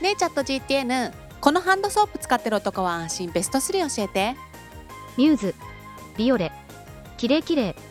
ねえチャット GTN このハンドソープ使ってる男は安心ベスト3教えて。ミューズビオレキレイキレイ。